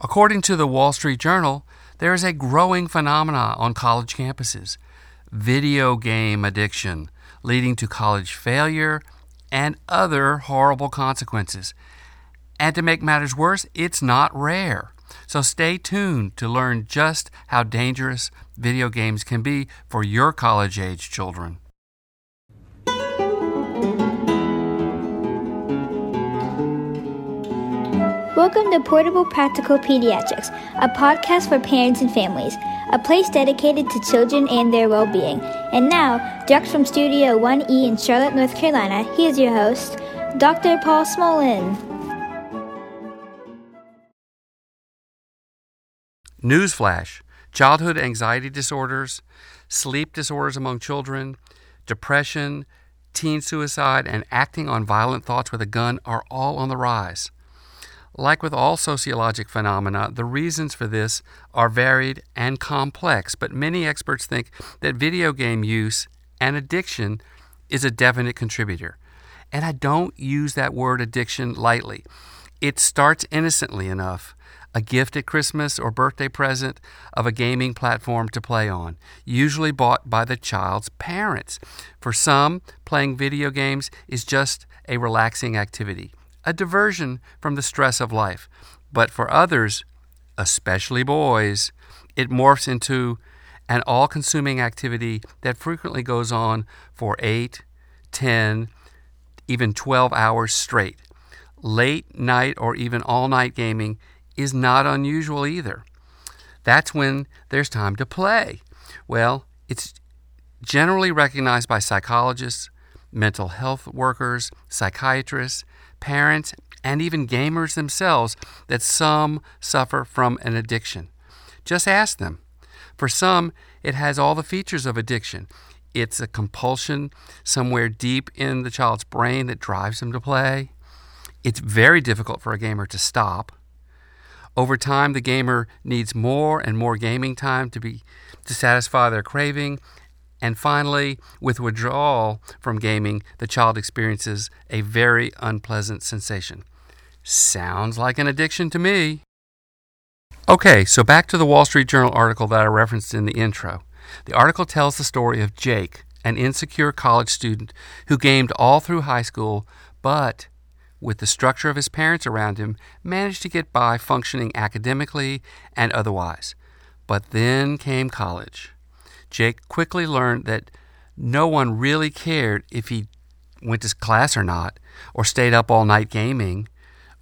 According to the Wall Street Journal, there is a growing phenomena on college campuses video game addiction, leading to college failure and other horrible consequences. And to make matters worse, it's not rare. So stay tuned to learn just how dangerous video games can be for your college age children. Welcome to Portable Practical Pediatrics, a podcast for parents and families, a place dedicated to children and their well being. And now, direct from Studio 1E in Charlotte, North Carolina, he is your host, Dr. Paul Smolen. Newsflash childhood anxiety disorders, sleep disorders among children, depression, teen suicide, and acting on violent thoughts with a gun are all on the rise. Like with all sociologic phenomena, the reasons for this are varied and complex, but many experts think that video game use and addiction is a definite contributor. And I don't use that word addiction lightly. It starts innocently enough a gift at Christmas or birthday present of a gaming platform to play on, usually bought by the child's parents. For some, playing video games is just a relaxing activity a diversion from the stress of life. But for others, especially boys, it morphs into an all consuming activity that frequently goes on for 8, 10, even 12 hours straight. Late night or even all night gaming is not unusual either. That's when there's time to play. Well, it's generally recognized by psychologists, mental health workers, psychiatrists, parents, and even gamers themselves that some suffer from an addiction. Just ask them. For some, it has all the features of addiction. It's a compulsion somewhere deep in the child's brain that drives them to play. It's very difficult for a gamer to stop. Over time, the gamer needs more and more gaming time to be to satisfy their craving, and finally, with withdrawal from gaming, the child experiences a very unpleasant sensation. Sounds like an addiction to me. Okay, so back to the Wall Street Journal article that I referenced in the intro. The article tells the story of Jake, an insecure college student who gamed all through high school, but with the structure of his parents around him, managed to get by functioning academically and otherwise. But then came college. Jake quickly learned that no one really cared if he went to class or not, or stayed up all night gaming,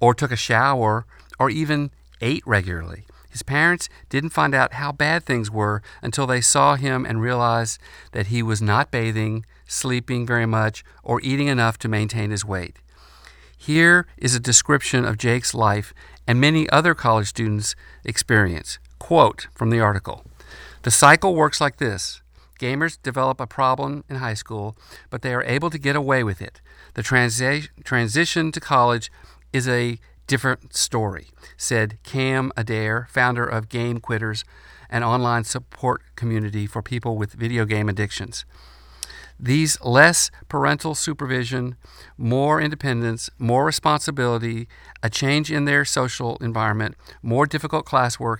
or took a shower, or even ate regularly. His parents didn't find out how bad things were until they saw him and realized that he was not bathing, sleeping very much, or eating enough to maintain his weight. Here is a description of Jake's life and many other college students' experience. Quote from the article the cycle works like this gamers develop a problem in high school, but they are able to get away with it. The transi- transition to college is a different story, said Cam Adair, founder of Game Quitters, an online support community for people with video game addictions. These less parental supervision, more independence, more responsibility, a change in their social environment, more difficult classwork,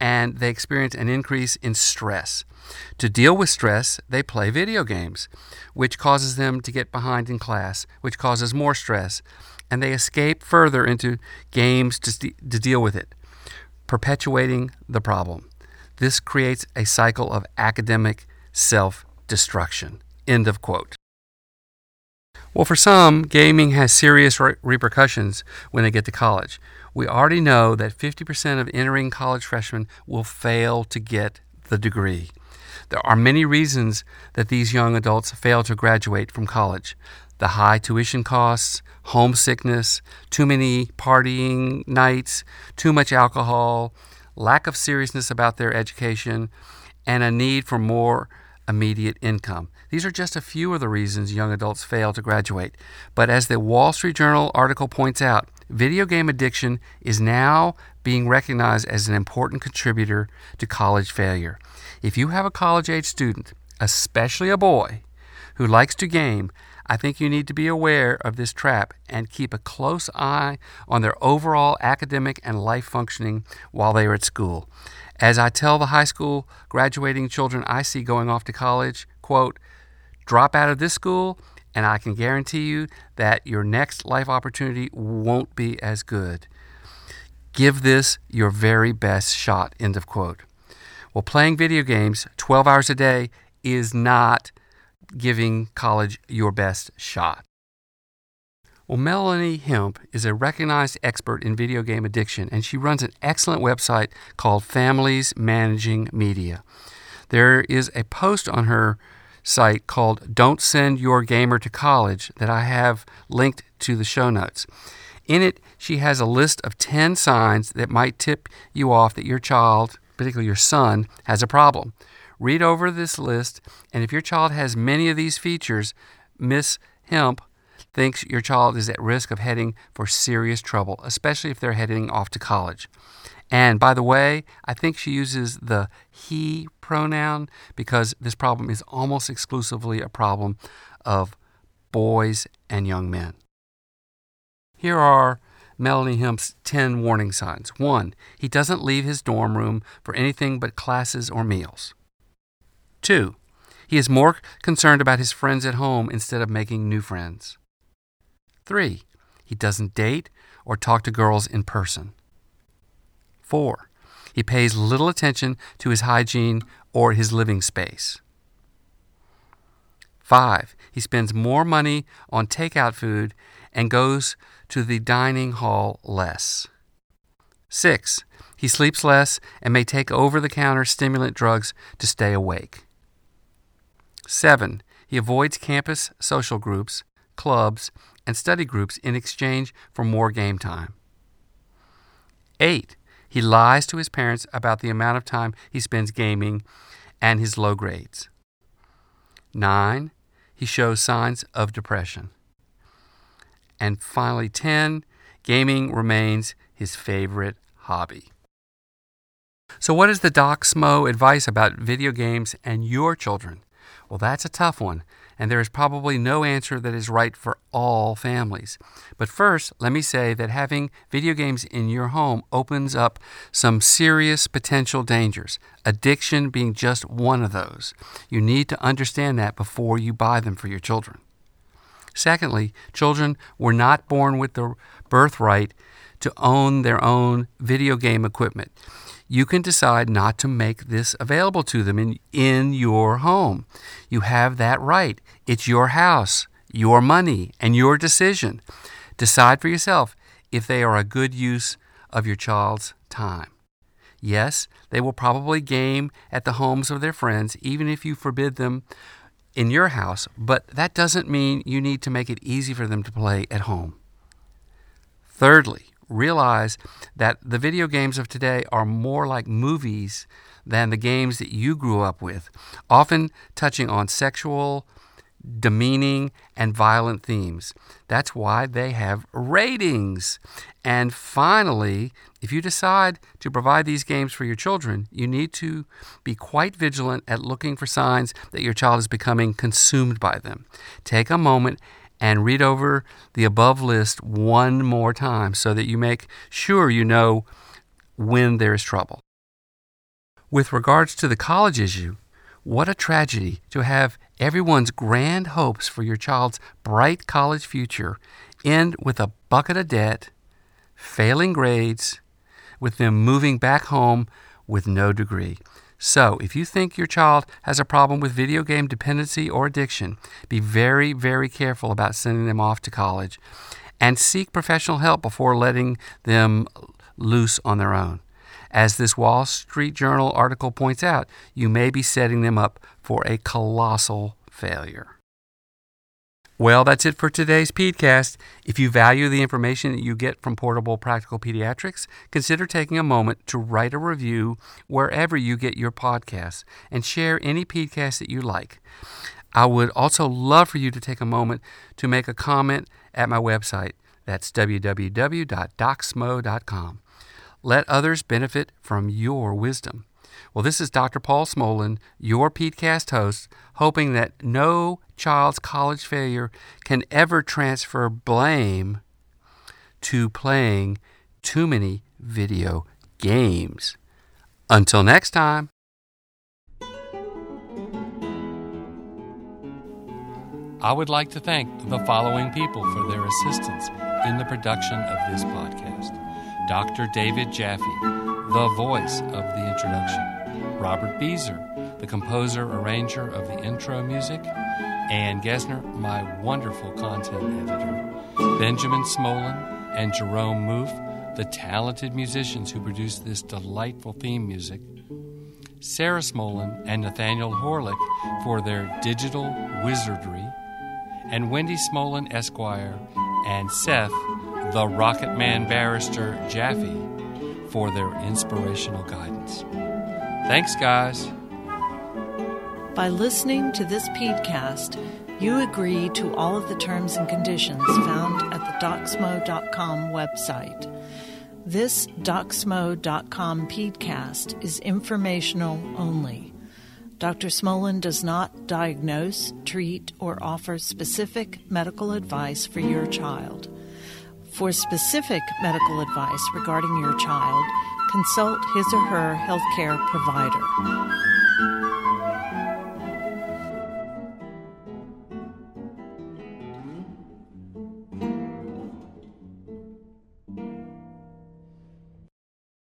and they experience an increase in stress. To deal with stress, they play video games, which causes them to get behind in class, which causes more stress, and they escape further into games to, to deal with it, perpetuating the problem. This creates a cycle of academic self destruction. End of quote. Well, for some, gaming has serious re- repercussions when they get to college. We already know that 50% of entering college freshmen will fail to get the degree. There are many reasons that these young adults fail to graduate from college the high tuition costs, homesickness, too many partying nights, too much alcohol, lack of seriousness about their education, and a need for more immediate income. These are just a few of the reasons young adults fail to graduate. But as the Wall Street Journal article points out, video game addiction is now being recognized as an important contributor to college failure. If you have a college age student, especially a boy, who likes to game, I think you need to be aware of this trap and keep a close eye on their overall academic and life functioning while they are at school. As I tell the high school graduating children I see going off to college, quote, drop out of this school and I can guarantee you that your next life opportunity won't be as good. Give this your very best shot. End of quote. Well, playing video games 12 hours a day is not giving college your best shot. Well, Melanie Hempe is a recognized expert in video game addiction, and she runs an excellent website called Families Managing Media. There is a post on her site called Don't Send Your Gamer to College that I have linked to the show notes. In it, she has a list of 10 signs that might tip you off that your child, particularly your son, has a problem. Read over this list, and if your child has many of these features, Miss Hempe thinks your child is at risk of heading for serious trouble, especially if they're heading off to college. And by the way, I think she uses the he pronoun because this problem is almost exclusively a problem of boys and young men. Here are Melanie Hempe's 10 warning signs. One, he doesn't leave his dorm room for anything but classes or meals. Two, he is more concerned about his friends at home instead of making new friends. Three, he doesn't date or talk to girls in person. Four, he pays little attention to his hygiene or his living space. Five, he spends more money on takeout food and goes to the dining hall less. Six, he sleeps less and may take over the counter stimulant drugs to stay awake. Seven, he avoids campus social groups, clubs, and study groups in exchange for more game time. Eight, he lies to his parents about the amount of time he spends gaming and his low grades. 9. He shows signs of depression. And finally, 10. Gaming remains his favorite hobby. So, what is the Doc Smo advice about video games and your children? Well, that's a tough one and there is probably no answer that is right for all families. But first, let me say that having video games in your home opens up some serious potential dangers, addiction being just one of those. You need to understand that before you buy them for your children. Secondly, children were not born with the birthright to own their own video game equipment you can decide not to make this available to them in, in your home. You have that right. It's your house, your money, and your decision. Decide for yourself if they are a good use of your child's time. Yes, they will probably game at the homes of their friends, even if you forbid them in your house, but that doesn't mean you need to make it easy for them to play at home. Thirdly, realize that the video games of today are more like movies than the games that you grew up with, often touching on sexual, demeaning, and violent themes. That's why they have ratings. And finally, if you decide to provide these games for your children, you need to be quite vigilant at looking for signs that your child is becoming consumed by them. Take a moment and read over the above list one more time so that you make sure you know when there is trouble. With regards to the college issue, what a tragedy to have everyone's grand hopes for your child's bright college future end with a bucket of debt, failing grades, with them moving back home with no degree. So, if you think your child has a problem with video game dependency or addiction, be very, very careful about sending them off to college and seek professional help before letting them loose on their own. As this Wall Street Journal article points out, you may be setting them up for a colossal failure. Well, that's it for today's PEDcast. If you value the information that you get from Portable Practical Pediatrics, consider taking a moment to write a review wherever you get your podcasts and share any PEDcast that you like. I would also love for you to take a moment to make a comment at my website. That's www.docsmo.com. Let others benefit from your wisdom. Well, this is Dr. Paul Smolen, your PEDcast host, hoping that no child's college failure can ever transfer blame to playing too many video games. Until next time. I would like to thank the following people for their assistance in the production of this podcast Dr. David Jaffe, the voice of the introduction, Robert Beezer, the composer arranger of the intro music, Ann Gesner, my wonderful content editor, Benjamin Smolen, and Jerome Moof, the talented musicians who produced this delightful theme music. Sarah Smolen and Nathaniel Horlick for their digital wizardry, and Wendy Smolen Esquire and Seth, the Rocket Man Barrister Jaffe, for their inspirational guidance. Thanks, guys. By listening to this podcast, you agree to all of the terms and conditions found at the docsmo.com website. This docsmo.com podcast is informational only. Dr. Smolen does not diagnose, treat, or offer specific medical advice for your child. For specific medical advice regarding your child, consult his or her healthcare provider.